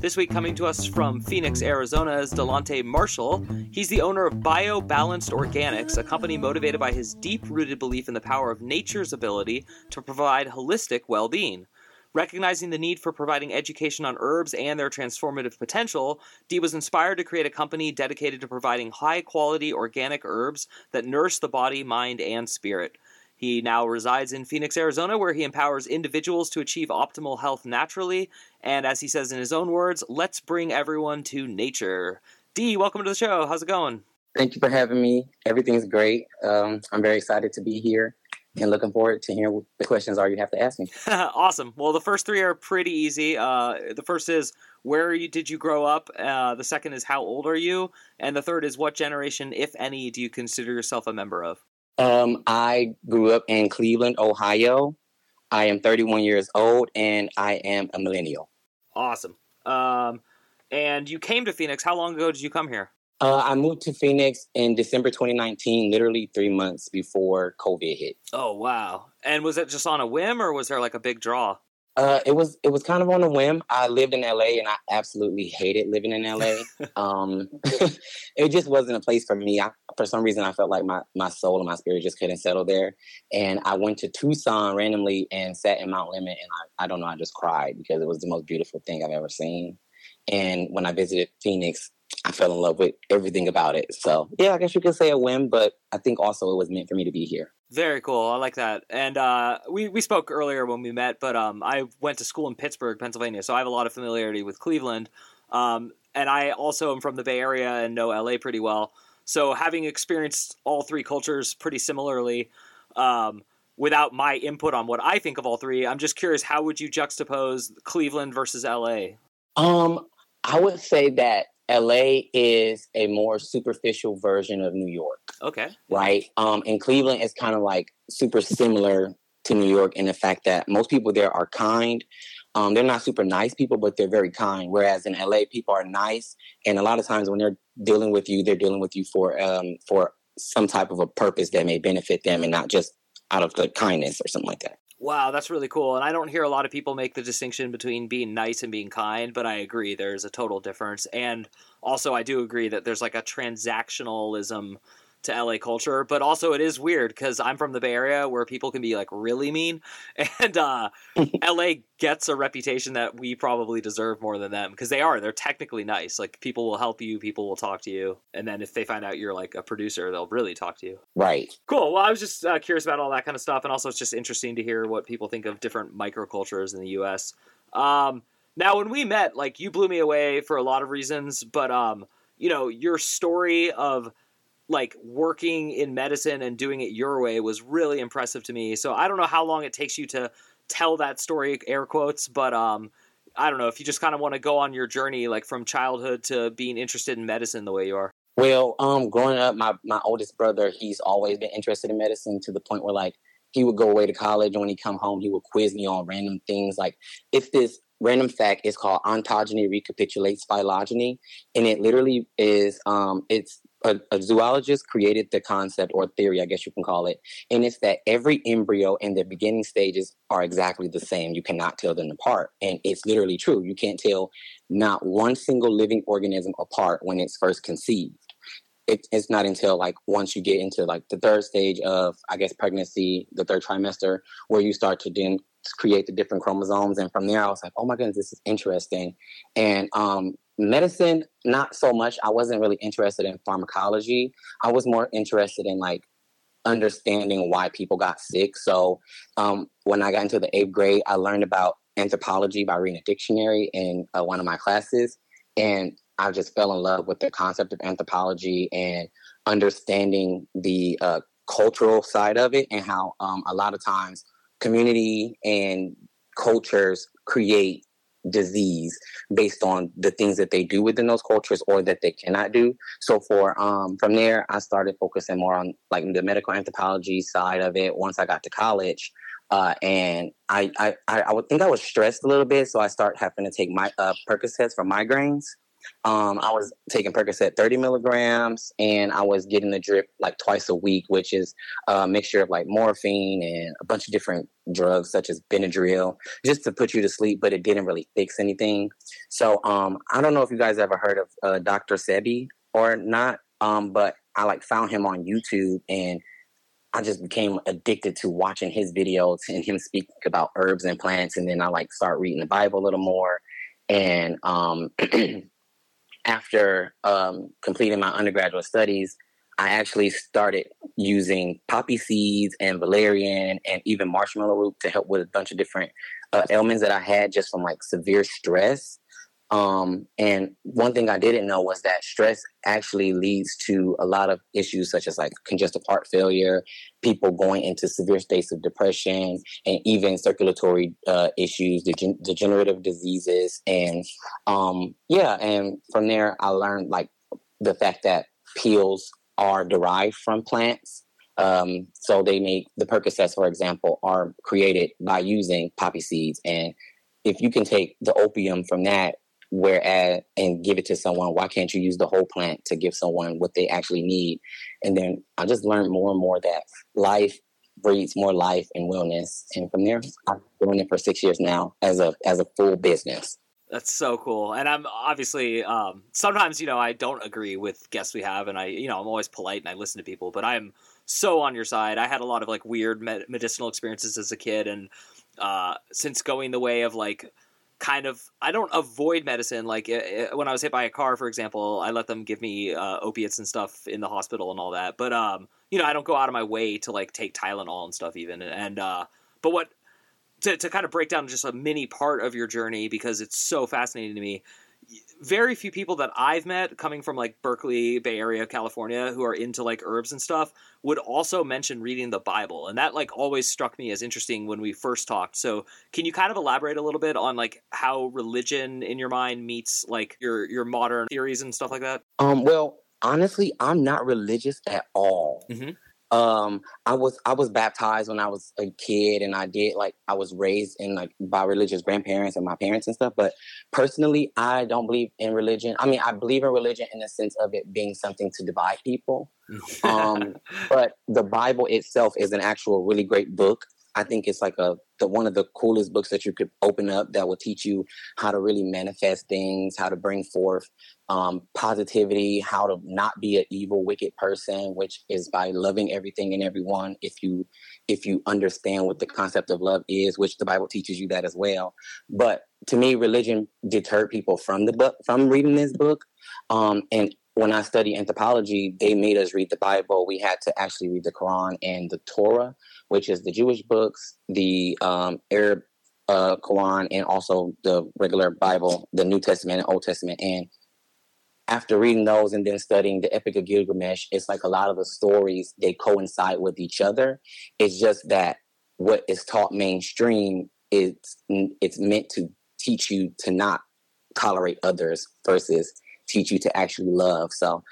This week, coming to us from Phoenix, Arizona, is Daelontae Marshall. He's the owner of Bio Balanced Organics, a company motivated by his deep rooted belief in the power of nature's ability to provide holistic well being. Recognizing the need for providing education on herbs and their transformative potential, Dee was inspired to create a company dedicated to providing high quality organic herbs that nourish the body, mind, and spirit. He now resides in Phoenix, Arizona, where he empowers individuals to achieve optimal health naturally. And as he says in his own words, let's bring everyone to nature. Dee, welcome to the show. How's it going? Thank you for having me. Everything's great. Um, I'm very excited to be here and looking forward to hearing what the questions are you have to ask me. awesome. Well, the first three are pretty easy. Uh, the first is where you, did you grow up? Uh, the second is how old are you? And the third is what generation, if any, do you consider yourself a member of? Um, I grew up in Cleveland, Ohio. I am 31 years old and I am a millennial. Awesome. Um, and you came to Phoenix. How long ago did you come here? Uh, I moved to Phoenix in December 2019, literally three months before COVID hit. Oh wow! And was it just on a whim, or was there like a big draw? Uh, it was it was kind of on a whim. I lived in LA, and I absolutely hated living in LA. um, it just wasn't a place for me. I, for some reason, I felt like my my soul and my spirit just couldn't settle there. And I went to Tucson randomly and sat in Mount Lemmon, and I, I don't know, I just cried because it was the most beautiful thing I've ever seen. And when I visited Phoenix, I fell in love with everything about it. So yeah, I guess you could say a whim, but I think also it was meant for me to be here. Very cool. I like that. And uh, we we spoke earlier when we met, but um, I went to school in Pittsburgh, Pennsylvania, so I have a lot of familiarity with Cleveland. Um, and I also am from the Bay Area and know LA pretty well. So having experienced all three cultures pretty similarly, um, without my input on what I think of all three, I'm just curious how would you juxtapose Cleveland versus LA? Um, I would say that LA is a more superficial version of New York. Okay. Right. Um, and Cleveland is kind of like super similar to New York in the fact that most people there are kind. Um, they're not super nice people, but they're very kind. Whereas in LA, people are nice, and a lot of times when they're dealing with you, they're dealing with you for um, for some type of a purpose that may benefit them, and not just out of the kindness or something like that. Wow, that's really cool. And I don't hear a lot of people make the distinction between being nice and being kind, but I agree there's a total difference. And also, I do agree that there's like a transactionalism to LA culture, but also it is weird because I'm from the Bay Area where people can be like really mean, and uh, LA gets a reputation that we probably deserve more than them because they are. They're technically nice. Like people will help you, people will talk to you, and then if they find out you're like a producer, they'll really talk to you. Right. Cool. Well, I was just uh, curious about all that kind of stuff, and also it's just interesting to hear what people think of different microcultures in the U.S. Um, now, when we met, like you blew me away for a lot of reasons, but um, you know, your story of like working in medicine and doing it your way was really impressive to me. So I don't know how long it takes you to tell that story, air quotes, but um, I don't know if you just kind of want to go on your journey, like from childhood to being interested in medicine the way you are. Well, um, growing up, my my oldest brother, he's always been interested in medicine to the point where like he would go away to college and when he come home, he would quiz me on random things like if this random fact is called ontogeny recapitulates phylogeny, and it literally is um, it's a, a, zoologist created the concept or theory, I guess you can call it, and it's that every embryo in the beginning stages are exactly the same. You cannot tell them apart, and it's literally true. You can't tell not one single living organism apart when it's first conceived. It, it's not until like once you get into like the third stage of I guess pregnancy, the third trimester, where you start to then create the different chromosomes, and from there I was like, oh my goodness, this is interesting, and um, medicine not so much. I wasn't really interested in pharmacology. I was more interested in like understanding why people got sick. So um, when i got into the eighth grade i learned about anthropology by reading a dictionary in uh, one of my classes and i just fell in love with the concept of anthropology and understanding the uh, cultural side of it and how um, a lot of times community and cultures create disease based on the things that they do within those cultures or that they cannot do. So for um, from there, I started focusing more on like the medical anthropology side of it. Once I got to college, uh, and I, I I would think I was stressed a little bit, so I started having to take my uh, Percocets for migraines. Um, I was taking Percocet 30 milligrams, and I was getting the drip like twice a week, which is a mixture of like morphine and a bunch of different drugs such as Benadryl, just to put you to sleep. But it didn't really fix anything. So um, I don't know if you guys ever heard of uh, Dr. Sebi or not, um, but I like found him on YouTube and. I just became addicted to watching his videos and him speak about herbs and plants, and then I like start reading the Bible a little more, and um, after um, completing my undergraduate studies, I actually started using poppy seeds and valerian and even marshmallow root to help with a bunch of different uh, ailments that I had just from like severe stress. Um, and one thing I didn't know was that stress actually leads to a lot of issues such as like congestive heart failure, people going into severe states of depression, and even circulatory uh, issues, degen- degenerative diseases. And um, yeah, and from there, I learned like the fact that pills are derived from plants. Um, so they make the Percocets, for example, are created by using poppy seeds. And if you can take the opium from that whereas and give it to someone why can't you use the whole plant to give someone what they actually need and then i just learned more and more that life breeds more life and wellness and from there i've been doing it for six years now as a as a full business that's so cool. And I'm obviously um, sometimes, you know, I don't agree with guests we have, and I, you know, I'm always polite and I listen to people, but I'm so on your side. I had a lot of like weird med- medicinal experiences as a kid, and uh, since going the way of like kind of I don't avoid medicine. Like when I was hit by a car, for example, I let them give me uh, opiates and stuff in the hospital and all that. But um, you know, I don't go out of my way to like take Tylenol and stuff even. And uh, but what to to kind of break down just a mini part of your journey because it's so fascinating to me very few people that I've met coming from like Berkeley, Bay Area, California, who are into like herbs and stuff would also mention reading the Bible. And that like always struck me as interesting when we first talked. So can you kind of elaborate a little bit on like how religion in your mind meets like your your modern theories and stuff like that? Um well, honestly, I'm not religious at all. Mm-hmm um i was i was baptized when i was a kid and i did like i was raised in like by religious grandparents and my parents and stuff but personally i don't believe in religion. I mean i believe in religion in the sense of it being something to divide people um but the bible itself is an actual really great book. I think it's like a the one of the coolest books that you could open up that will teach you how to really manifest things, how to bring forth um, positivity, how to not be an evil, wicked person, which is by loving everything and everyone. If you if you understand what the concept of love is, which the Bible teaches you that as well. But to me, religion deterred people from the book from reading this book, um, and when I studied anthropology, they made us read the Bible. We had to actually read the Quran and the Torah, which is the Jewish books, the um, Arab uh, Quran, and also the regular Bible, the New Testament and Old Testament. And after reading those and then studying the Epic of Gilgamesh, it's like a lot of the stories they coincide with each other. It's just that what is taught mainstream it's it's meant to teach you to not tolerate others versus teach you to actually love. So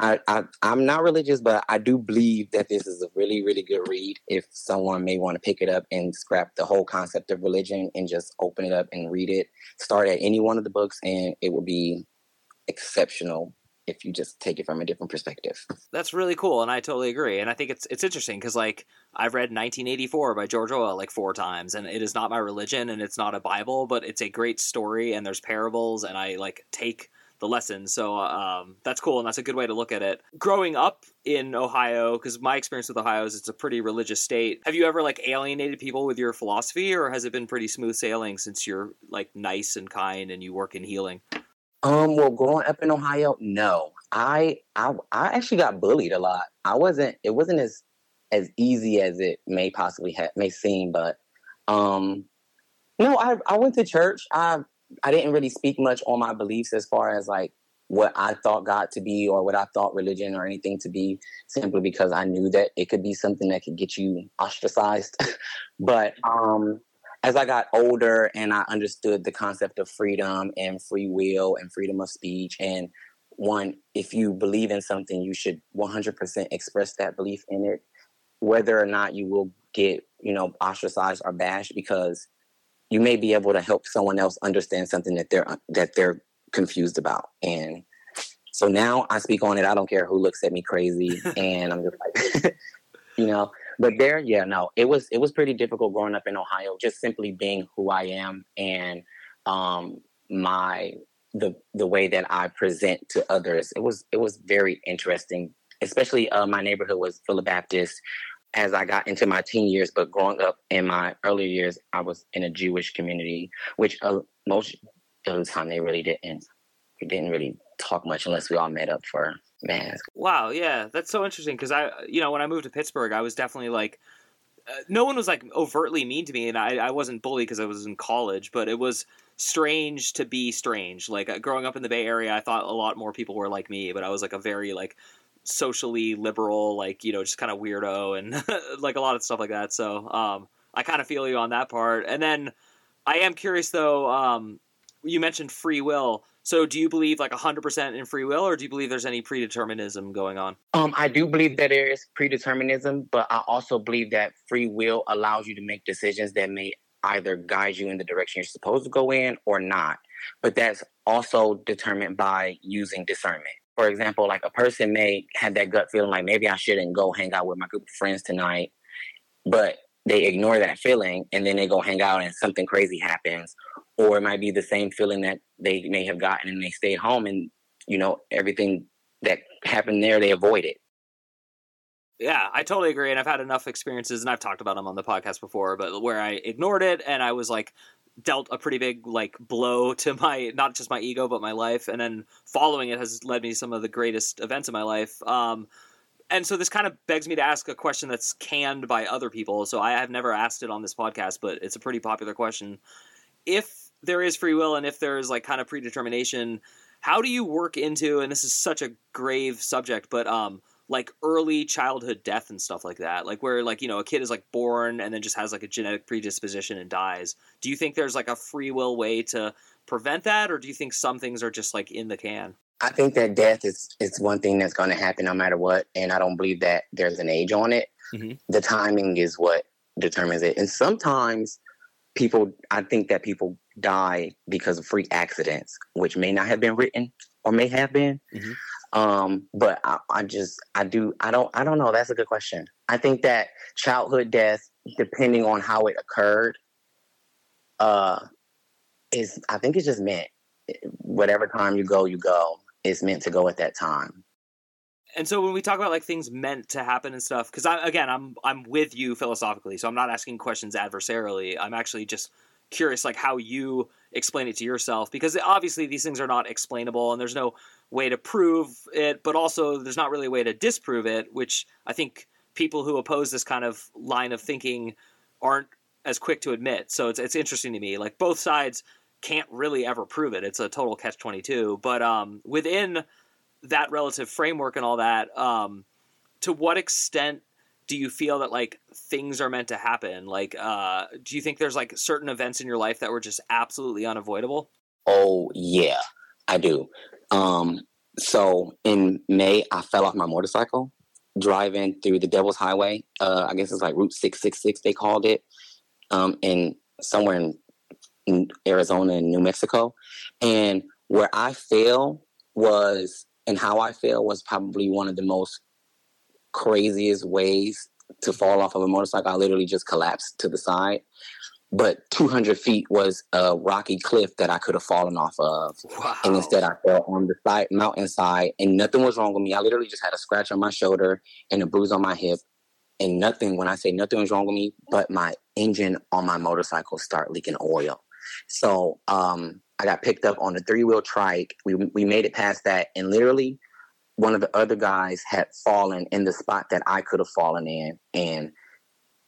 I, I am not religious, but I do believe that this is a really really good read. If someone may want to pick it up and scrap the whole concept of religion and just open it up and read it, start at any one of the books, and it will be exceptional if you just take it from a different perspective. That's really cool, and I totally agree. And I think it's it's interesting because like I've read 1984 by George Orwell like four times, and it is not my religion, and it's not a Bible, but it's a great story, and there's parables, and I like take the lessons. So um, that's cool, and that's a good way to look at it. Growing up in Ohio, because my experience with Ohio is it's a pretty religious state. Have you ever like alienated people with your philosophy, or has it been pretty smooth sailing since you're like nice and kind and you work in healing? Um, well, growing up in Ohio, no, I I I actually got bullied a lot. I wasn't. It wasn't as as easy as it may possibly have may seem, but um, no, I I went to church. I I didn't really speak much on my beliefs as far as like what I thought God to be or what I thought religion or anything to be, simply because I knew that it could be something that could get you ostracized. but um, as I got older and I understood the concept of freedom and free will and freedom of speech and one, if you believe in something, you should 100% express that belief in it, whether or not you will get, you know, ostracized or bashed because you may be able to help someone else understand something that they're uh, that they're confused about. And so now I speak on it. I don't care who looks at me crazy, and I'm just like, you know. But there, yeah, no, it was it was pretty difficult growing up in Ohio, just simply being who I am and um, my the the way that I present to others. It was it was very interesting. Especially uh, my neighborhood was full of Baptists. As I got into my teen years, but growing up in my earlier years, I was in a Jewish community, which uh, most of the time they really didn't. We didn't really talk much unless we all met up for mass. Wow, yeah, that's so interesting because I, you know, when I moved to Pittsburgh, I was definitely like uh, no one was like overtly mean to me, and I, I wasn't bullied because I was in college, but it was strange to be strange. Like uh, growing up in the Bay Area, I thought a lot more people were like me, but I was like a very like socially liberal, like you know, just kind of weirdo and like a lot of stuff like that. So um, I kind of feel you on that part. And then I am curious though. Um, you mentioned free will. So do you believe like 100% in free will or do you believe there's any predeterminism going on? Um, I do believe that there is predeterminism, but I also believe that free will allows you to make decisions that may either guide you in the direction you're supposed to go in or not. But that's also determined by using discernment. For example, like a person may have that gut feeling like maybe I shouldn't go hang out with my group of friends tonight, but they ignore that feeling and then they go hang out and something crazy happens or it might be the same feeling that they may have gotten and they stayed home and you know everything that happened there they avoid it. yeah i totally agree and i've had enough experiences and i've talked about them on the podcast before but where i ignored it and i was like dealt a pretty big like blow to my not just my ego but my life and then following it has led me to some of the greatest events in my life um, and so this kind of begs me to ask a question that's canned by other people so i have never asked it on this podcast but it's a pretty popular question if there is free will and if there is like kind of predetermination, how do you work into and this is such a grave subject, but um like early childhood death and stuff like that? Like where like you know a kid is like born and then just has like a genetic predisposition and dies. Do you think there's like a free will way to prevent that or do you think some things are just like in the can? I think that death is is one thing that's going to happen no matter what and i don't believe that there's an age on it. Mm-hmm. the timing is what determines it and sometimes people i think that people die because of freak accidents, which may not have been written or may have been. Mm-hmm. Um, but I, I, just I do I don't I don't know. That's a good question. I think that childhood death, depending on how it occurred, uh, is I think it's just meant whatever time you go, you go. It's meant to go at that time. And so when we talk about like things meant to happen and stuff, because I again I'm I'm with you philosophically, so I'm not asking questions adversarially. I'm actually just curious like how you explain it to yourself because obviously these things are not explainable and there's no way to prove it but also there's not really a way to disprove it which i think people who oppose this kind of line of thinking aren't as quick to admit so it's, it's interesting to me like both sides can't really ever prove it it's a total catch 22 but um, within that relative framework and all that um, to what extent do you feel that like things are meant to happen? Like uh do you think there's like certain events in your life that were just absolutely unavoidable? Oh yeah i do. Um so in may i fell off my motorcycle driving through the devil's highway uh i guess it's like route 666 they called it um in somewhere in, in arizona and new mexico. And where i fell was and how i fell was probably one of the most craziest ways to fall off of a motorcycle. I literally just collapsed to the side. But 200 feet was a rocky cliff that I could have fallen off of. Wow. And instead, I fell on the side, mountainside, and nothing was wrong with me. I literally just had a scratch on my shoulder and a bruise on my hip. And nothing, when I say nothing was wrong with me, but my engine on my motorcycle start leaking oil. So um, I got picked up on a three wheel trike. We, we made it past that. And literally, one of the other guys had fallen in the spot that I could have fallen in, and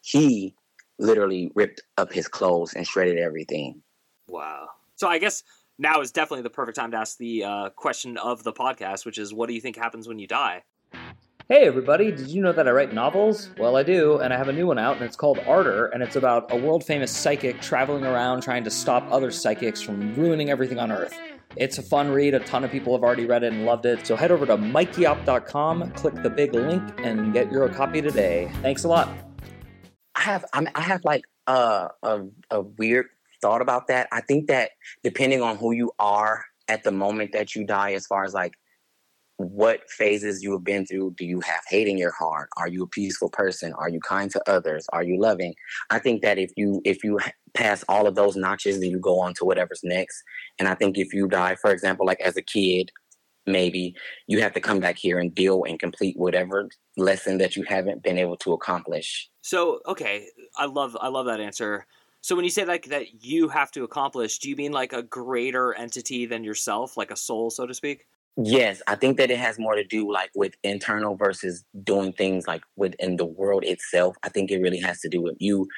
he literally ripped up his clothes and shredded everything. Wow. So I guess now is definitely the perfect time to ask the uh, question of the podcast, which is, what do you think happens when you die? Hey everybody, did you know that I write novels? Well, I do, and I have a new one out, and it's called Ardor, and it's about a world famous psychic traveling around trying to stop other psychics from ruining everything on Earth. It's a fun read, a ton of people have already read it and loved it, so head over to mikeyopp.com, click the big link, and get your copy today. Thanks a lot. I have I, mean, I have like a a weird thought about that. I think that depending on who you are at the moment that you die, as far as like what phases you have been through. Do you have hate in your heart? Are you a peaceful person? Are you kind to others? Are you loving? I think that if you if you pass all of those notches, then you go on to whatever's next. And I think if you die, for example, like as a kid, maybe you have to come back here and deal and complete whatever lesson that you haven't been able to accomplish. So, okay, I love I love that answer. So when you say like that you have to accomplish, do you mean like a greater entity than yourself, like a soul, so to speak? Yes, I think that it has more to do like with internal versus doing things like within the world itself. I think it really has to do with you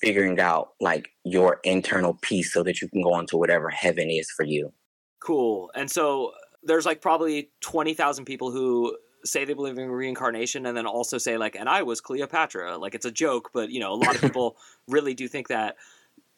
figuring out like your internal peace so that you can go on to whatever heaven is for you. Cool. And so there's like probably 20,000 people who say they believe in reincarnation and then also say like and I was Cleopatra. Like it's a joke, but you know, a lot of people really do think that.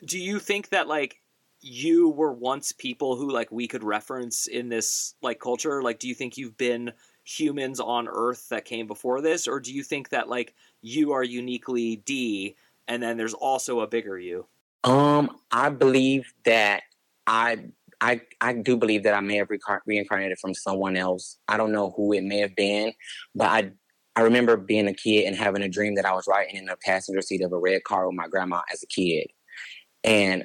Do you think that like you were once people who like we could reference in this like culture? Like do you think you've been humans on earth that came before this? Or do you think that like you are uniquely Dee and then there's also a bigger you? Um i believe that i i i do believe that i may have reincarnated from someone else. I don't know who it may have been but i I remember being a kid and having a dream that I was riding in the passenger seat of a red car with my grandma as a kid. And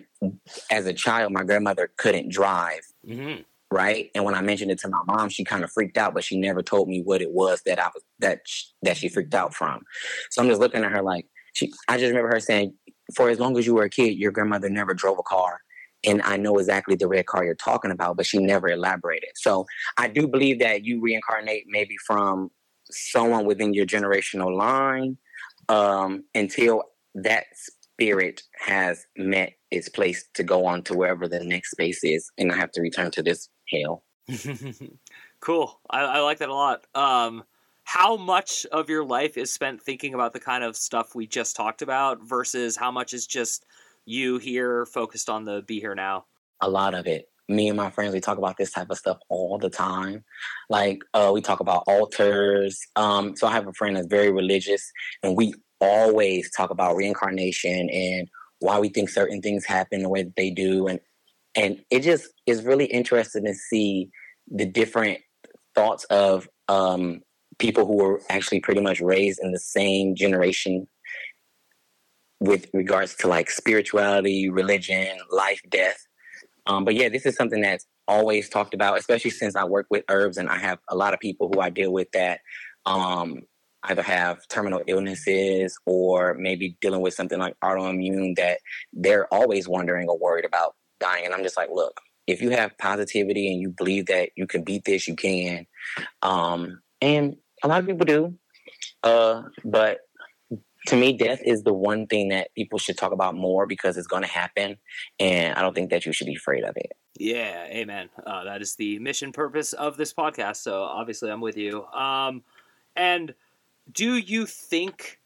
as a child, my grandmother couldn't drive. Mm-hmm. Right. And when I mentioned it to my mom, she kind of freaked out, but she never told me what it was that I was that sh- that she freaked out from. So I'm just looking at her like she. I just remember her saying, "For as long as you were a kid, your grandmother never drove a car." And I know exactly the red car you're talking about, but she never elaborated. So I do believe that you reincarnate maybe from someone within your generational line um, until that spirit has met its place to go on to wherever the next space is, and I have to return to this hell. cool. I, I, like that a lot. Um, how much of your life is spent thinking about the kind of stuff we just talked about versus how much is just you here focused on the be here now? A lot of it. Me and my friends, we talk about this type of stuff all the time. Like, uh, we talk about altars. Um, so I have a friend that's very religious, and we always talk about reincarnation and why we think certain things happen the way that they do and and it just is really interesting to see the different thoughts of um, people who were actually pretty much raised in the same generation with regards to like spirituality, religion, life, death. Um, but yeah, this is something that's always talked about, especially since I work with herbs and I have a lot of people who I deal with that um, either have terminal illnesses or maybe dealing with something like autoimmune that they're always wondering or worried about dying. And I'm just like, look, if you have positivity and you believe that you can beat this, you can. Um, and a lot of people do. Uh, but to me, death is the one thing that people should talk about more because it's going to happen. And I don't think that you should be afraid of it. Yeah, amen. Uh, that is the mission purpose of this podcast. So obviously, I'm with you. Um, and do you think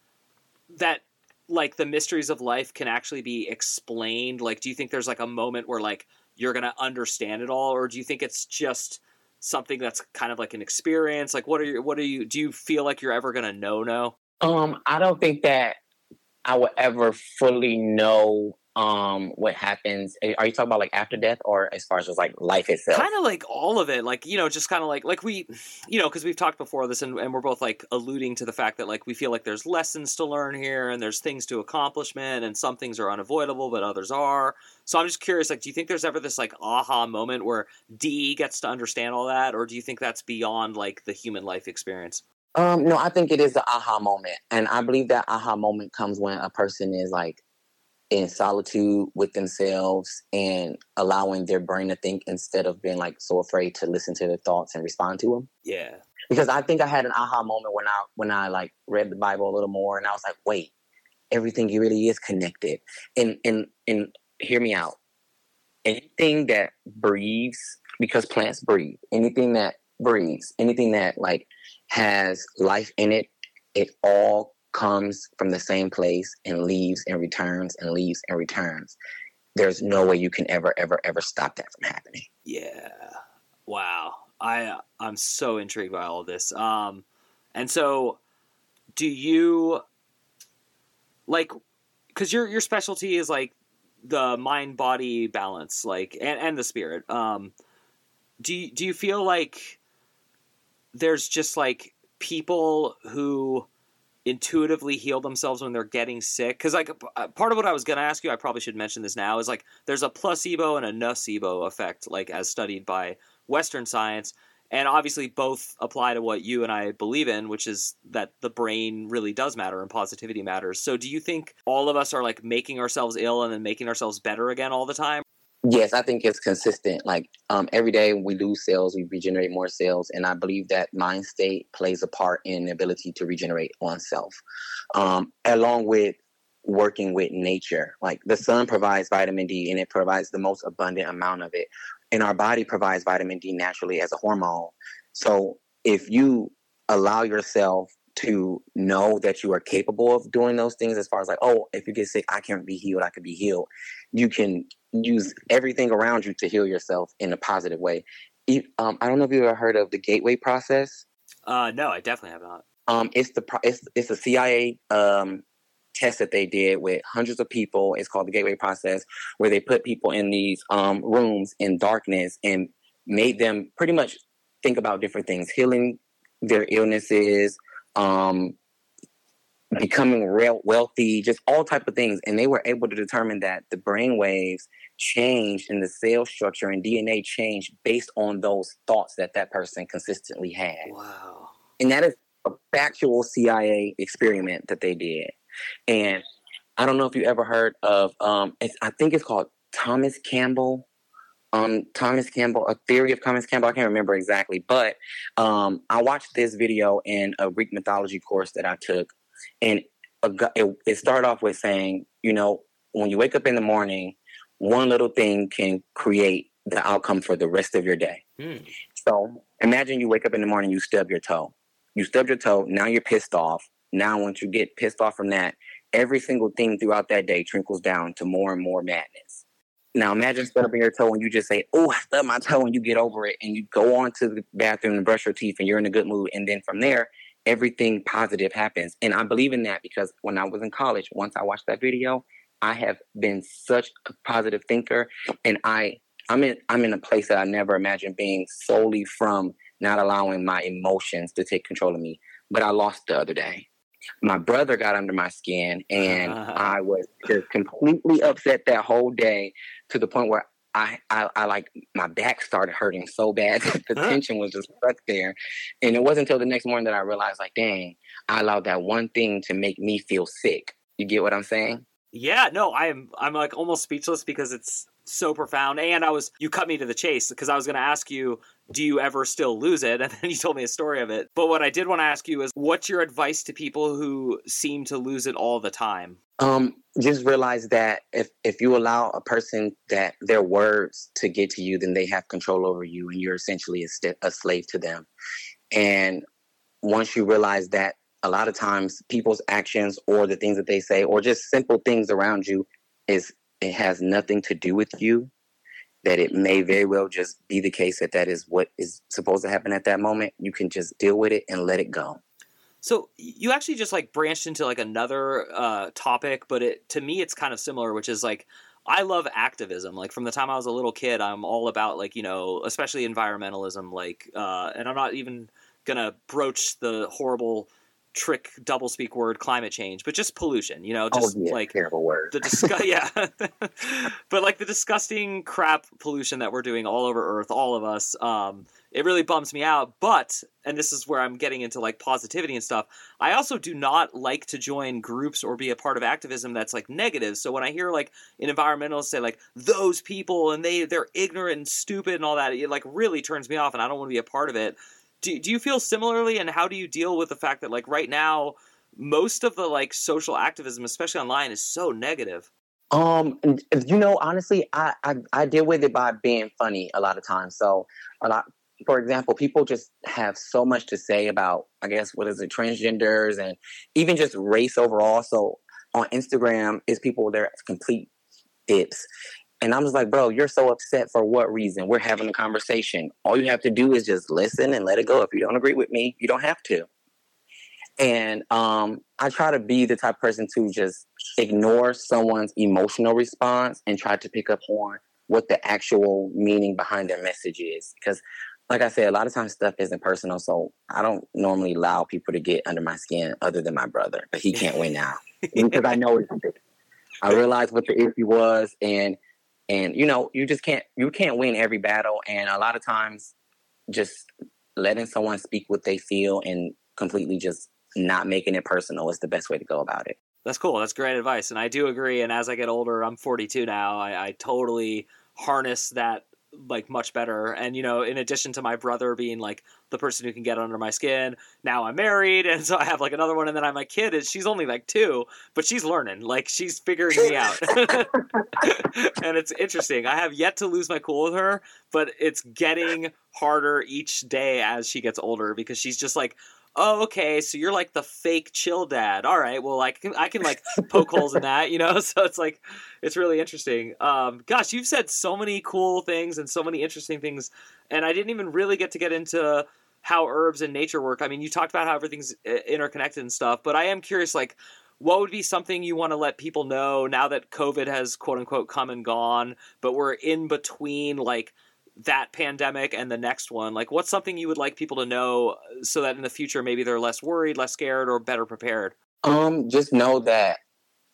that like the mysteries of life can actually be explained? Like, do you think there's like a moment where like you're gonna understand it all, or do you think it's just something that's kind of like an experience? Like, what are you? What are you? Do you feel like you're ever gonna know? No. Um, I don't think that I will ever fully know um what happens eh, are you talking about like after death or as far as just like life itself? Kind of like all of it like you know just kind of like like we you know because we've talked before this and, and we're both like alluding to the fact that like we feel like there's lessons to learn here and there's things to accomplishment and some things are unavoidable but others are. So i'm just curious like do you think there's ever this like aha moment where Dee gets to understand all that or do you think that's beyond like the human life experience? Um no i think it is the aha moment and i believe that aha moment comes when a person is like in solitude with themselves and allowing their brain to think instead of being like so afraid to listen to their thoughts and respond to them. Yeah. Because I think I had an aha moment when I when I like read the Bible a little more and I was like, wait, everything really is connected. And and and hear me out. Anything that breathes, because plants breathe, anything that breathes, anything that like has life in it, it all comes from the same place and leaves and returns and leaves and returns. There's no way you can ever, ever, ever stop that from happening. Yeah. Wow. I I'm so intrigued by all of this. Um, and so, do you like? Because your your specialty is like the mind body balance, like and and the spirit. Um, do you, do you feel like there's just like people who intuitively heal themselves when they're getting sick because like uh, part of what i was going to ask you i probably should mention this now is like there's a placebo and a nocebo effect like as studied by western science and obviously both apply to what you and i believe in which is that the brain really does matter and positivity matters. So do you think all of us are like making ourselves ill and then making ourselves better again all the time Yes, I think it's consistent. Like um, every day we lose sales, we regenerate more sales. and I believe that mind state plays a part in the ability to regenerate oneself, um, along with working with nature. Like the sun provides vitamin D, and it provides the most abundant amount of it, and our body provides vitamin D naturally as a hormone. So if you allow yourself to know that you are capable of doing those things as far as like oh if you get sick i can be healed i could be healed you can use everything around you to heal yourself in a positive way. Um, i don't know if you've ever heard of the gateway process. Uh, no i definitely have not. Um, it's the it's, it's a cia um, test that they did with hundreds of people. It's called the gateway process where they put people in these um, rooms in darkness and made them pretty much think about different things healing their illnesses um, becoming real wealthy, just all type of things. And they were able to determine that the brain waves changed in the cell structure and DNA changed based on those thoughts that that person consistently had. Wow. And that is a factual CIA experiment that they did. And I don't know if you ever heard of, um, I think it's called Thomas Campbell um, Thomas Campbell, a theory of Thomas Campbell. I can't remember exactly, but um, I watched this video in a Greek mythology course that I took, and it, it started off with saying, you know, when you wake up in the morning, one little thing can create the outcome for the rest of your day. Hmm. So imagine you wake up in the morning, you stub your toe. You stub your toe, now you're pissed off. Now, once you get pissed off from that, every single thing throughout that day trickles down to more and more madness. Now imagine stubbing your toe and you just say, "Oh, I stubbed my toe," and you get over it, and you go on to the bathroom and brush your teeth, and you're in a good mood, and then from there, everything positive happens. And I believe in that because when I was in college, once I watched that video, I have been such a positive thinker, and I I'm in I'm in a place that I never imagined being solely from not allowing my emotions to take control of me. But I lost the other day my brother got under my skin and uh-huh. I was just completely upset that whole day to the point where I, I, I like my back started hurting so bad that the tension was just stuck there. And it wasn't until the next morning that I realized like, dang, I allowed that one thing to make me feel sick. You get what I'm saying? Yeah, no, I'm I'm like almost speechless because it's so profound. And I was you cut me to the chase because I was going to ask you, do you ever still lose it? And then you told me a story of it. But what I did want to ask you is, what's your advice to people who seem to lose it all the time? Um, just realize that if if you allow a person that their words to get to you, then they have control over you, and you're essentially a, st- a slave to them. And once you realize that, a lot of times people's actions or the things that they say, or just simple things around you, is it has nothing to do with you that it may very well just be the case that that is what is supposed to happen at that moment you can just deal with it and let it go. So you actually just like branched into like another uh, topic but it to me it's kind of similar which is like i love activism. Like from the time i was a little kid i'm all about like you know especially environmentalism like uh, and i'm not even gonna broach the horrible trick double speak word climate change, but just pollution. You know, just oh, yeah, like terrible word. The yeah, but like the disgusting crap pollution that we're doing all over Earth, all of us. Um, it really bums me out. But and this is where I'm getting into like positivity and stuff. I also do not like to join groups or be a part of activism that's like negative. So when I hear like an environmentalist say like those people and they they're ignorant and stupid and all that, it like really turns me off, and I don't want to be a part of it do, do you feel similarly and how do you deal with the fact that like right now most of the like social activism especially online is so negative um you know honestly I, I i deal with it by being funny a lot of times so a lot for example, people just have so much to say about, I guess, what is it, transgenders and even just race overall. So on Instagram, is people they're complete dips. And I'm just like, bro, you're so upset for what reason? We're having a conversation. All you have to do is just listen and let it go. If you don't agree with me, you don't have to. And um, I try to be the type person to just ignore someone's emotional response and try to pick up on what the actual meaning behind their message is. Because, like I said, a lot of times stuff isn't personal. So I don't normally allow people to get under my skin other than my brother, but he can't win now because I know it's I realized what the issue was, and and you know you just can't you can't win every battle, and a lot of times just letting someone speak what they feel and completely just not making it personal is the best way to go about it. That's cool. That's great advice, and I do agree. And as I get older, I'm 42 now. I, I totally harness that like much better. And you know, in addition to my brother being like the person who can get under my skin, now I'm married, and so I have like another one, and then I have my kid, and she's only like two, but she's learning, like she's figuring me out, and it's interesting. I have yet to lose my cool with her, but it's getting harder each day as she gets older because she's just like oh, okay, so you're like the fake chill dad. All right, well, I can I can like poke holes in that, you know. So it's like it's really interesting. Um, gosh, you've said so many cool things and so many interesting things, and I didn't even really get to get into how herbs and nature work. I mean, you talked about how everything's uh, interconnected and stuff, but I am curious, like. What would be something you want to let people know now that COVID has quote unquote come and gone, but we're in between like that pandemic and the next one like what's something you would like people to know uh, so that in the future maybe they're less worried less scared or better prepared um just know that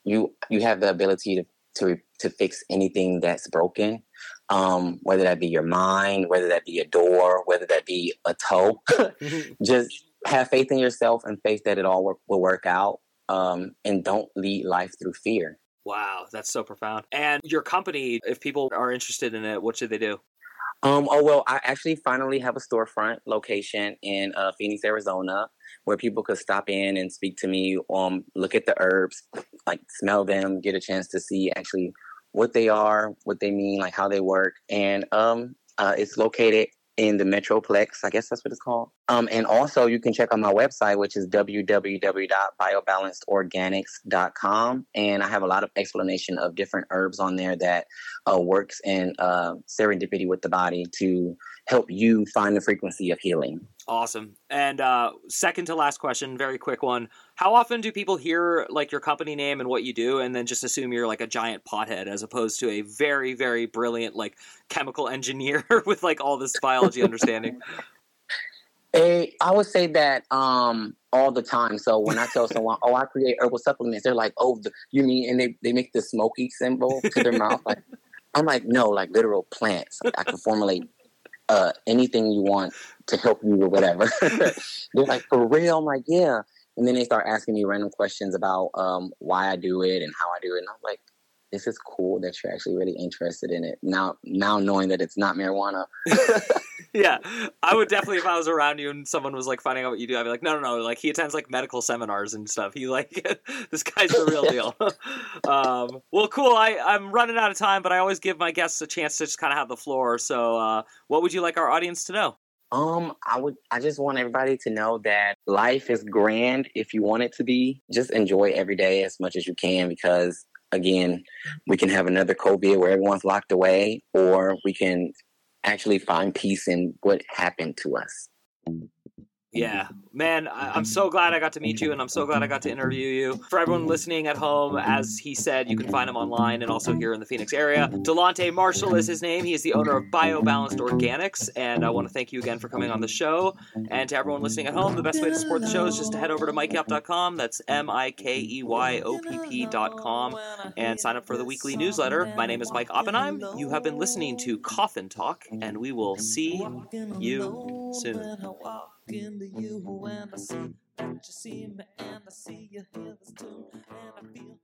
you you have the ability to to to fix anything that's broken um whether that be your mind whether that be a door whether that be a toe just have faith in yourself and faith that it all work, will work out um and don't lead life through fear Wow, that's so profound. And your company, if people are interested in it, what should they do? Um, oh well, I actually finally have a storefront location in uh, Phoenix, Arizona, where people could stop in and speak to me. Um, look at the herbs, like smell them, get a chance to see actually what they are, what they mean, like how they work, and um, uh, it's located in the Metroplex. I guess that's what it's called. Um, and also, you can check out my website, which is www.biobalancedorganics.com. And I have a lot of explanation of different herbs on there that uh, works in uh, serendipity with the body to help you find the frequency of healing. Awesome. And uh, second to last question, very quick one. How often do people hear like your company name and what you do, and then just assume you're like a giant pothead as opposed to a very, very brilliant like chemical engineer with like all this biology understanding? Hey, I would say that um, all the time. So when I tell someone, "Oh, I create herbal supplements," they're like, "Oh, the, you mean?" And they they make the smoky symbol to their mouth. Like I'm like, no, like literal plants. I can formulate uh, anything you want to help you or whatever. They're like, for real? I'm like, yeah. And then they start asking me random questions about um, why I do it and how I do it. And I'm like, this is cool that you're actually really interested in it. Now, now knowing that it's not marijuana. yeah, I would definitely if I was around you and someone was like finding out what you do, I'd be like, no, no, no. Like he attends like medical seminars and stuff. He like this guy's the real deal. um, well, cool. I I'm running out of time, but I always give my guests a chance to just kind of have the floor. So, uh, what would you like our audience to know? Um, I would I just want everybody to know that life is grand if you want it to be. Just enjoy every day as much as you can because again, we can have another COVID where everyone's locked away, or we can actually find peace in what happened to us. Yeah, man, I- am so glad I got to meet you, and I'm so glad I got to interview you. For everyone listening at home, as he said, you can find him online and also here in the Phoenix area. Daelontae Marshall is his name. He is the owner of BioBalanced Organics, and I want to thank you again for coming on the show. And to everyone listening at home, the best way to support the show is just to head over to MikeYopp.com. That's M I K E Y O P P.com and sign up for the weekly newsletter. My name is Mike Oppenheim. You have been listening to Coffin Talk, and we will see you soon into you and I see. That you see me and I see you hear this tune. And I feel